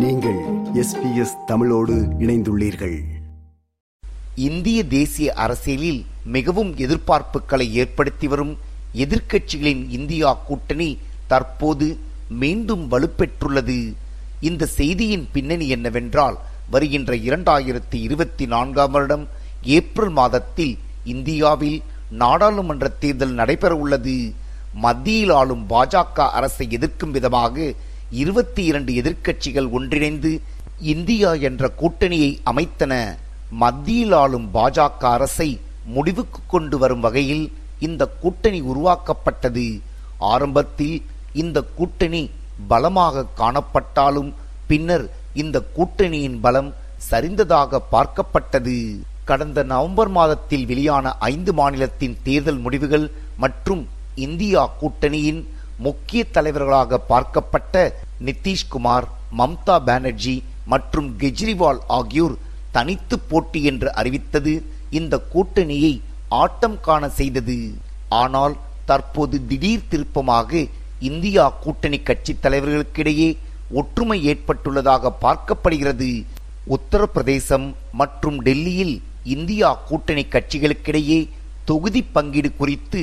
நீங்கள் எஸ்பிஎஸ் தமிழோடு இணைந்துள்ளீர்கள். இந்திய தேசிய அரசியலில் மிகவும் எதிர்பார்ப்புகளை ஏற்படுத்தி வரும் எதிர்க்கட்சிகளின் இந்தியா கூட்டணி தற்போது மீண்டும் வலுப்பெற்றுள்ளது. இந்த செய்தியின் பின்னணி என்னவென்றால் வருகின்ற இரண்டாயிரத்தி இருபத்தி நான்காம் வருடம் ஏப்ரல் மாதத்தில் இந்தியாவில் நாடாளுமன்ற தேர்தல் நடைபெற உள்ளது மத்தியில் ஆளும் பாஜக அரசை எதிர்க்கும் விதமாக இருபத்தி இரண்டு எதிர்க்கட்சிகள் ஒன்றிணைந்து இந்தியா என்ற கூட்டணியை அமைத்தன. மத்தியில் ஆளும் பாஜக அரசை முடிவுக்கு கொண்டு வரும் வகையில் இந்த கூட்டணி உருவாக்கப்பட்டது. ஆரம்பத்தில் இந்த கூட்டணி பலமாக காணப்பட்டாலும் பின்னர் இந்த கூட்டணியின் பலம் சரிந்ததாக பார்க்கப்பட்டது. கடந்த நவம்பர் மாதத்தில் வெளியான ஐந்து மாநிலத்தின் தேர்தல் முடிவுகள் மற்றும் இந்தியா கூட்டணியின் முக்கிய தலைவர்களாக பார்க்கப்பட்ட நிதிஷ்குமார் மம்தா பானர்ஜி மற்றும் கெஜ்ரிவால் ஆகியோர் தனித்து போட்டி என்று அறிவித்தது. இந்த கூட்டணியை ஆட்டம் காண செய்தது. ஆனால் தற்போது திடீர் திருப்பமாக இந்தியா கூட்டணி கட்சி தலைவர்களுக்கிடையே ஒற்றுமை ஏற்பட்டுள்ளதாக பார்க்கப்படுகிறது. உத்தரப்பிரதேசம் மற்றும் டெல்லியில் இந்தியா கூட்டணி கட்சிகளுக்கிடையே தொகுதி பங்கீடு குறித்து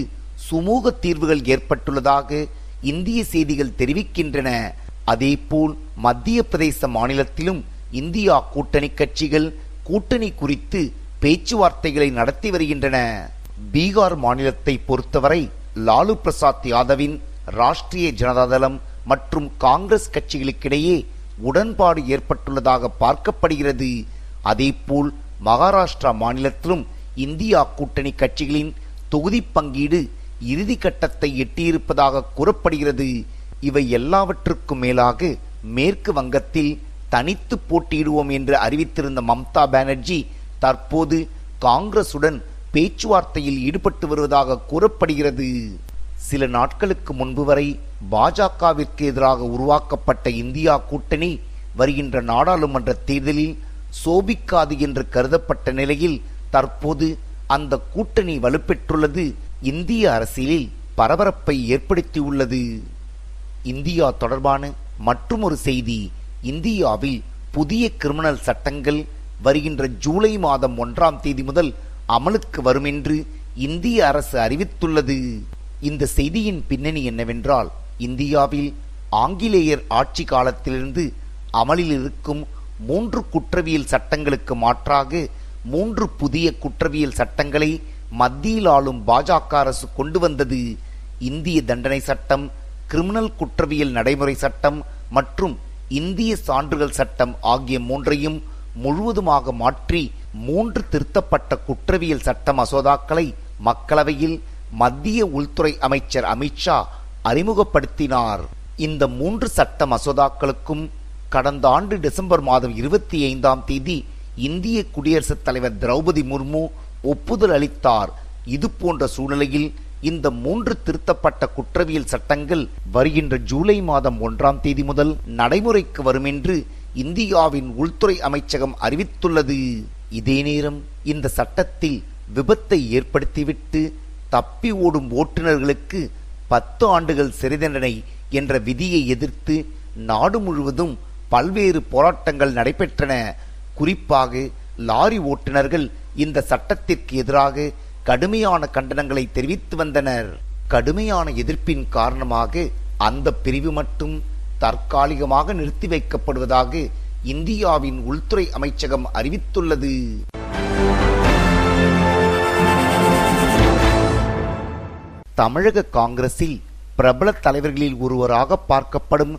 சுமூக தீர்வுகள் ஏற்பட்டுள்ளதாக இந்திய செய்திகள் தெரிவிக்கின்றன. அதேபோல் மத்திய பிரதேச மாநிலத்திலும் இந்தியா கூட்டணி கட்சிகள் கூட்டணி குறித்து பேச்சுவார்த்தைகளை நடத்தி வருகின்றன. பீகார் மாநிலத்தை பொறுத்தவரை லாலு பிரசாத் யாதவின் ராஷ்டிரிய ஜனதாதளம் மற்றும் காங்கிரஸ் கட்சிகளுக்கிடையே உடன்பாடு ஏற்பட்டுள்ளதாக பார்க்கப்படுகிறது. அதேபோல் மகாராஷ்டிரா மாநிலத்திலும் இந்தியா கூட்டணி கட்சிகளின் தொகுதி பங்கீடு இறுதி கட்டத்தை எட்டியிருப்பதாக கூறப்படுகிறது. இவை எல்லாவற்றுக்கும் மேலாக மேற்கு வங்கத்தில் தனித்து போட்டியிடுவோம் என்று அறிவித்திருந்த மம்தா பானர்ஜி தற்போது காங்கிரசுடன் பேச்சுவார்த்தையில் ஈடுபட்டு வருவதாக கூறப்படுகிறது. சில நாட்களுக்கு முன்பு வரை பாஜகவிற்கு எதிராக உருவாக்கப்பட்ட இந்தியா கூட்டணி வருகின்ற நாடாளுமன்ற தேர்தலில் சோபிக்காது என்று கருதப்பட்ட நிலையில் தற்போது அந்த கூட்டணி வலுப்பெற்றுள்ளது இந்திய அரசியலில் பரபரப்பை ஏற்படுத்தியுள்ளது. இந்தியா தொடர்பான மற்றுமொரு செய்தி இந்தியாவில் புதிய கிரிமினல் சட்டங்கள் வருகின்ற ஜூலை மாதம் ஒன்றாம் தேதி முதல் அமலுக்கு வரும் என்று இந்திய அரசு அறிவித்துள்ளது. இந்த செய்தியின் பின்னணி என்னவென்றால் இந்தியாவில் ஆங்கிலேயர் ஆட்சி காலத்திலிருந்து அமலில் இருக்கும் மூன்று குற்றவியல் சட்டங்களுக்கு மாற்றாக மூன்று புதிய குற்றவியல் சட்டங்களை மத்தியில் ஆளும் பாஜக அரசு கொண்டு வந்தது இந்திய தண்டனை சட்டம் கிரிமினல் குற்றவியல் நடைமுறை சட்டம் மற்றும் இந்திய சான்றுகள் சட்டம் ஆகிய மூன்றையும் முழுவதுமாக மாற்றி மூன்று திருத்தப்பட்ட குற்றவியல் சட்ட மசோதாக்களை மக்களவையில் மத்திய உள்துறை அமைச்சர் அமித்ஷா அறிமுகப்படுத்தினார். இந்த மூன்று சட்ட மசோதாக்களுக்கும் கடந்த ஆண்டு டிசம்பர் மாதம் இருபத்தி ஐந்தாம் தேதி இந்திய குடியரசுத் தலைவர் திரௌபதி முர்மு ஒப்புதல் அளித்தார். இது போன்ற சூழ்நிலையில் இந்த மூன்று திருத்தப்பட்ட குற்றவியல் சட்டங்கள் வருகின்ற ஜூலை மாதம் ஒன்றாம் தேதி முதல் நடைமுறைக்கு வரும் என்று இந்தியாவின் உள்துறை அமைச்சகம் அறிவித்துள்ளது. இதே நேரம் இந்த சட்டத்தில் விபத்தை ஏற்படுத்திவிட்டு தப்பி ஓடும் ஓட்டுநர்களுக்கு பத்து ஆண்டுகள் சிறை தண்டனை என்ற விதியை எதிர்த்து நாடு முழுவதும் பல்வேறு போராட்டங்கள் நடைபெற்றன. குறிப்பாக லாரி ஓட்டுநர்கள் இந்த சட்டத்திற்கு எதிராக கடுமையான கண்டனங்களை தெரிவித்து வந்தனர். கடுமையான எதிர்ப்பின் காரணமாக அந்த பிரிவு மட்டும் தற்காலிகமாக நிறுத்தி வைக்கப்படுவதாக இந்தியாவின் உள்துறை அமைச்சகம் அறிவித்துள்ளது. தமிழக காங்கிரஸில் பிரபல தலைவர்களில் ஒருவராக பார்க்கப்படும்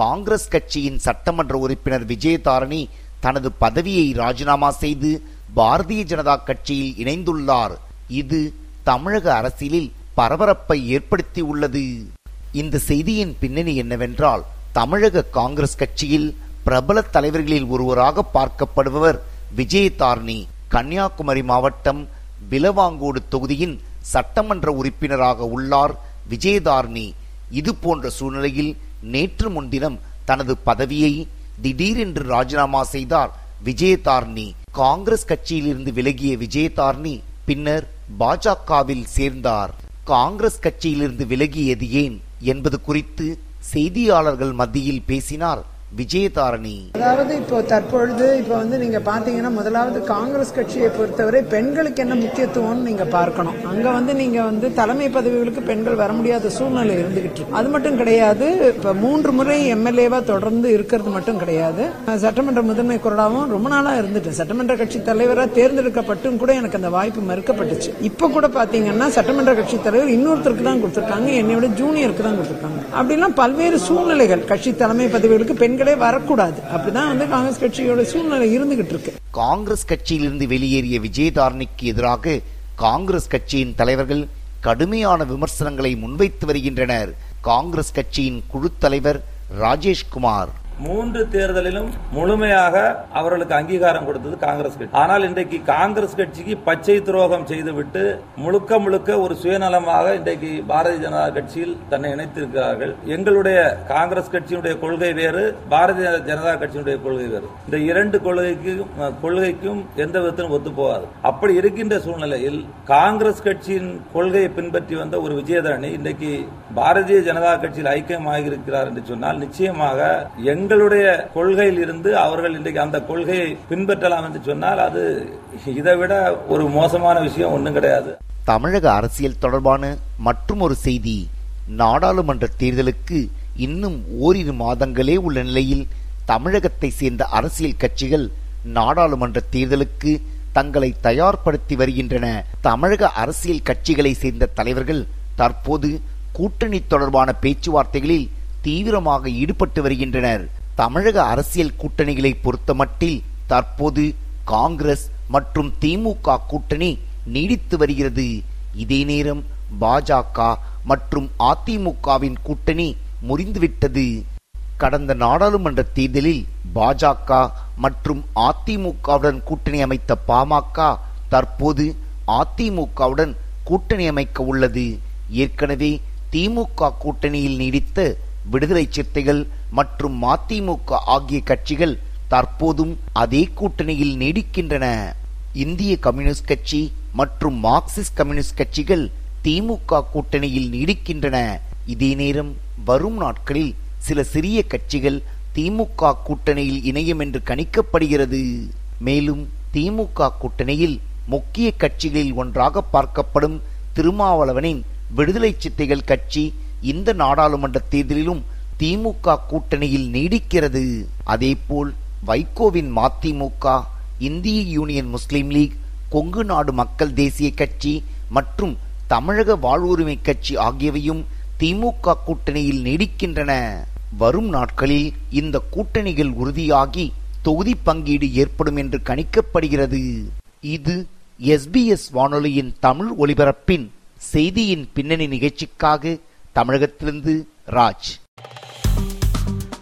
காங்கிரஸ் கட்சியின் சட்டமன்ற உறுப்பினர் விஜயதாரணி தனது பதவியை ராஜினாமா செய்து பாரதிய ஜனதா கட்சியில் இணைந்துள்ளார். இது தமிழக அரசியலில் பரபரப்பை ஏற்படுத்தியுள்ளது இந்த செய்தியின் பின்னணி என்னவென்றால் தமிழக காங்கிரஸ் கட்சியில் பிரபல தலைவர்களில் ஒருவராக பார்க்கப்படுபவர் விஜயதாரணி. கன்னியாகுமரி மாவட்டம் விலவாங்கோடு தொகுதியின் சட்டமன்ற உறுப்பினராக உள்ளார் விஜயதாரணி. இது போன்ற சூழ்நிலையில் நேற்று முன்தினம் தனது பதவியை திடீரென்று ராஜினாமா செய்தார் விஜயதார்னி காங்கிரஸ் கட்சியிலிருந்து விலகிய விஜயதார்னி பின்னர் பாஜகவில் சேர்ந்தார். காங்கிரஸ் கட்சியிலிருந்து விலகியது ஏன் என்பது குறித்து செய்தியாளர்கள் மத்தியில் பேசினார். விஜயதாரணி. அதாவது இப்போ தற்பொழுது இப்போ வந்து நீங்க பாத்தீங்கன்னா முதலாவது காங்கிரஸ் கட்சியை பொறுத்தவரை பெண்களுக்கு என்ன முக்கியத்துவம்னு நீங்க பார்க்கணும். அங்க வந்து நீங்க வந்து தலைமை பதவிகளுக்கு பெண்கள் வர முடியாத சூழ்நிலை இருந்துகிட்டு அது மட்டும் கிடையாது இப்ப மூன்று முறை எம்எல்ஏவா தொடர்ந்து இருக்கிறது மட்டும் கிடையாது. சட்டமன்ற முதன்மை குரலாவும் ரொம்ப நாளா இருந்துட்டு சட்டமன்ற கட்சி தலைவரா தேர்ந்தெடுக்கப்பட்டும் கூட எனக்கு அந்த வாய்ப்பு மறுக்கப்பட்டுச்சு. இப்ப கூட பாத்தீங்கன்னா சட்டமன்ற கட்சி தலைவர் இன்னொருத்தருக்கு தான் கொடுத்திருக்காங்க என்னை விட ஜூனியருக்கு தான் கொடுத்திருக்காங்க. அப்படிலாம் பல்வேறு சூழ்நிலைகள். கட்சி தலைமை பதவிகளுக்கு பெண்கள் வரக்கூடாது. அப்படிதான் வந்து காங்கிரஸ் கட்சியோட சூழ்நிலை இருந்துகிட்டு இருக்கு. காங்கிரஸ் கட்சியிலிருந்து வெளியேறிய விஜயதாரணிக்கு எதிராக காங்கிரஸ் கட்சியின் தலைவர்கள் கடுமையான விமர்சனங்களை முன்வைத்து வருகின்றனர். காங்கிரஸ் கட்சியின் குழு தலைவர் ராஜேஷ்குமார். மூன்று தேர்தலிலும் முழுமையாக அவர்களுக்கு அங்கீகாரம் கொடுத்தது காங்கிரஸ் கட்சி. ஆனால் இன்றைக்கு காங்கிரஸ் கட்சிக்கு பச்சை துரோகம் செய்துவிட்டு முழுக்க முழுக்க ஒரு சுயநலமாக இன்றைக்கு பாரதிய ஜனதா கட்சியில் தன்னை இணைத்திருக்கிறார்கள். எங்களுடைய காங்கிரஸ் கட்சியினுடைய கொள்கை வேறு பாரதிய ஜனதா கட்சியினுடைய கொள்கை வேறு. இந்த இரண்டு கொள்கைக்கும் கொள்கைக்கும் எந்த விதத்திலும் ஒத்து போகாது. அப்படி இருக்கின்ற சூழ்நிலையில் காங்கிரஸ் கட்சியின் கொள்கையை பின்பற்றி வந்த ஒரு விஜயதரணி இன்றைக்கு பாரதிய ஜனதா கட்சியில் ஐக்கியமாக இருக்கிறார் என்று சொன்னால் நிச்சயமாக எங்களுடைய கொள்கையில் இருந்து அவர்கள் இன்றைக்கு அந்த கொள்கையை பின்பற்றலாம் என்று சொன்னால் அது இதை விட ஒரு மோசமான விஷயம் ஒன்றும் கிடையாது. தமிழக அரசியல் தொடர்பான மற்றும் ஒரு செய்தி நாடாளுமன்ற தேர்தலுக்கு இன்னும் ஓரிரு மாதங்களே உள்ள நிலையில் தமிழகத்தை சேர்ந்த அரசியல் கட்சிகள் நாடாளுமன்ற தேர்தலுக்கு தங்களை தயார்படுத்தி வருகின்றன. தமிழக அரசியல் கட்சிகளை சேர்ந்த தலைவர்கள் தற்போது கூட்டணி தொடர்பான பேச்சுவார்த்தைகளில் தீவிரமாக ஈடுபட்டு வருகின்றனர். தமிழக அரசியல் கூட்டணிகளை பொறுத்தமட்டில் தற்போது காங்கிரஸ் மற்றும் திமுக கூட்டணி நீடித்து வருகிறது. இதே நேரம் பாஜக மற்றும் அதிமுகவின் கூட்டணி முறிந்துவிட்டது. கடந்த நாடாளுமன்ற தேர்தலில் பாஜக மற்றும் அதிமுகவுடன் கூட்டணி அமைத்த பாமக தற்போது அதிமுகவுடன் கூட்டணி அமைக்க உள்ளது. ஏற்கனவே திமுக கூட்டணியில் நீடித்த விடுதலை சிறுத்தைகள் மற்றும் மதிமுக ஆகிய கட்சிகள் தற்போதும் அதே கூட்டணியில் நீடிக்கின்றன. இந்திய கம்யூனிஸ்ட் கட்சி மற்றும் மார்க்சிஸ்ட் கம்யூனிஸ்ட் கட்சிகள் திமுக கூட்டணியில் நீடிக்கின்றன. இதே நேரம் வரும் நாட்களில் சில சிறிய கட்சிகள் திமுக கூட்டணியில் இணையும் என்று கணிக்கப்படுகிறது. மேலும் திமுக கூட்டணியில் முக்கிய கட்சிகளில் ஒன்றாக பார்க்கப்படும் திருமாவளவனின் விடுதலை சித்தைகள் கட்சி இந்த நாடாளுமன்ற தேர்தலிலும் திமுக கூட்டணியில் நீடிக்கிறது. அதேபோல் வைகோவின் மதிமுக இந்திய யூனியன் முஸ்லீம் லீக் கொங்கு நாடு மக்கள் தேசிய கட்சி மற்றும் தமிழக வாழ்வுரிமை கட்சி ஆகியவையும் திமுக கூட்டணியில் நீடிக்கின்றன. வரும் நாட்களில் இந்த கூட்டணிகள் உறுதியாகி தொகுதி பங்கீடு ஏற்படும் என்று கணிக்கப்படுகிறது. இது எஸ்பிஎஸ் வானொலியின் தமிழ் ஒலிபரப்பின் செய்தியின் பின்னணி நிகழ்ச்சிக்காக தமிழகத்திலிருந்து ராஜ்.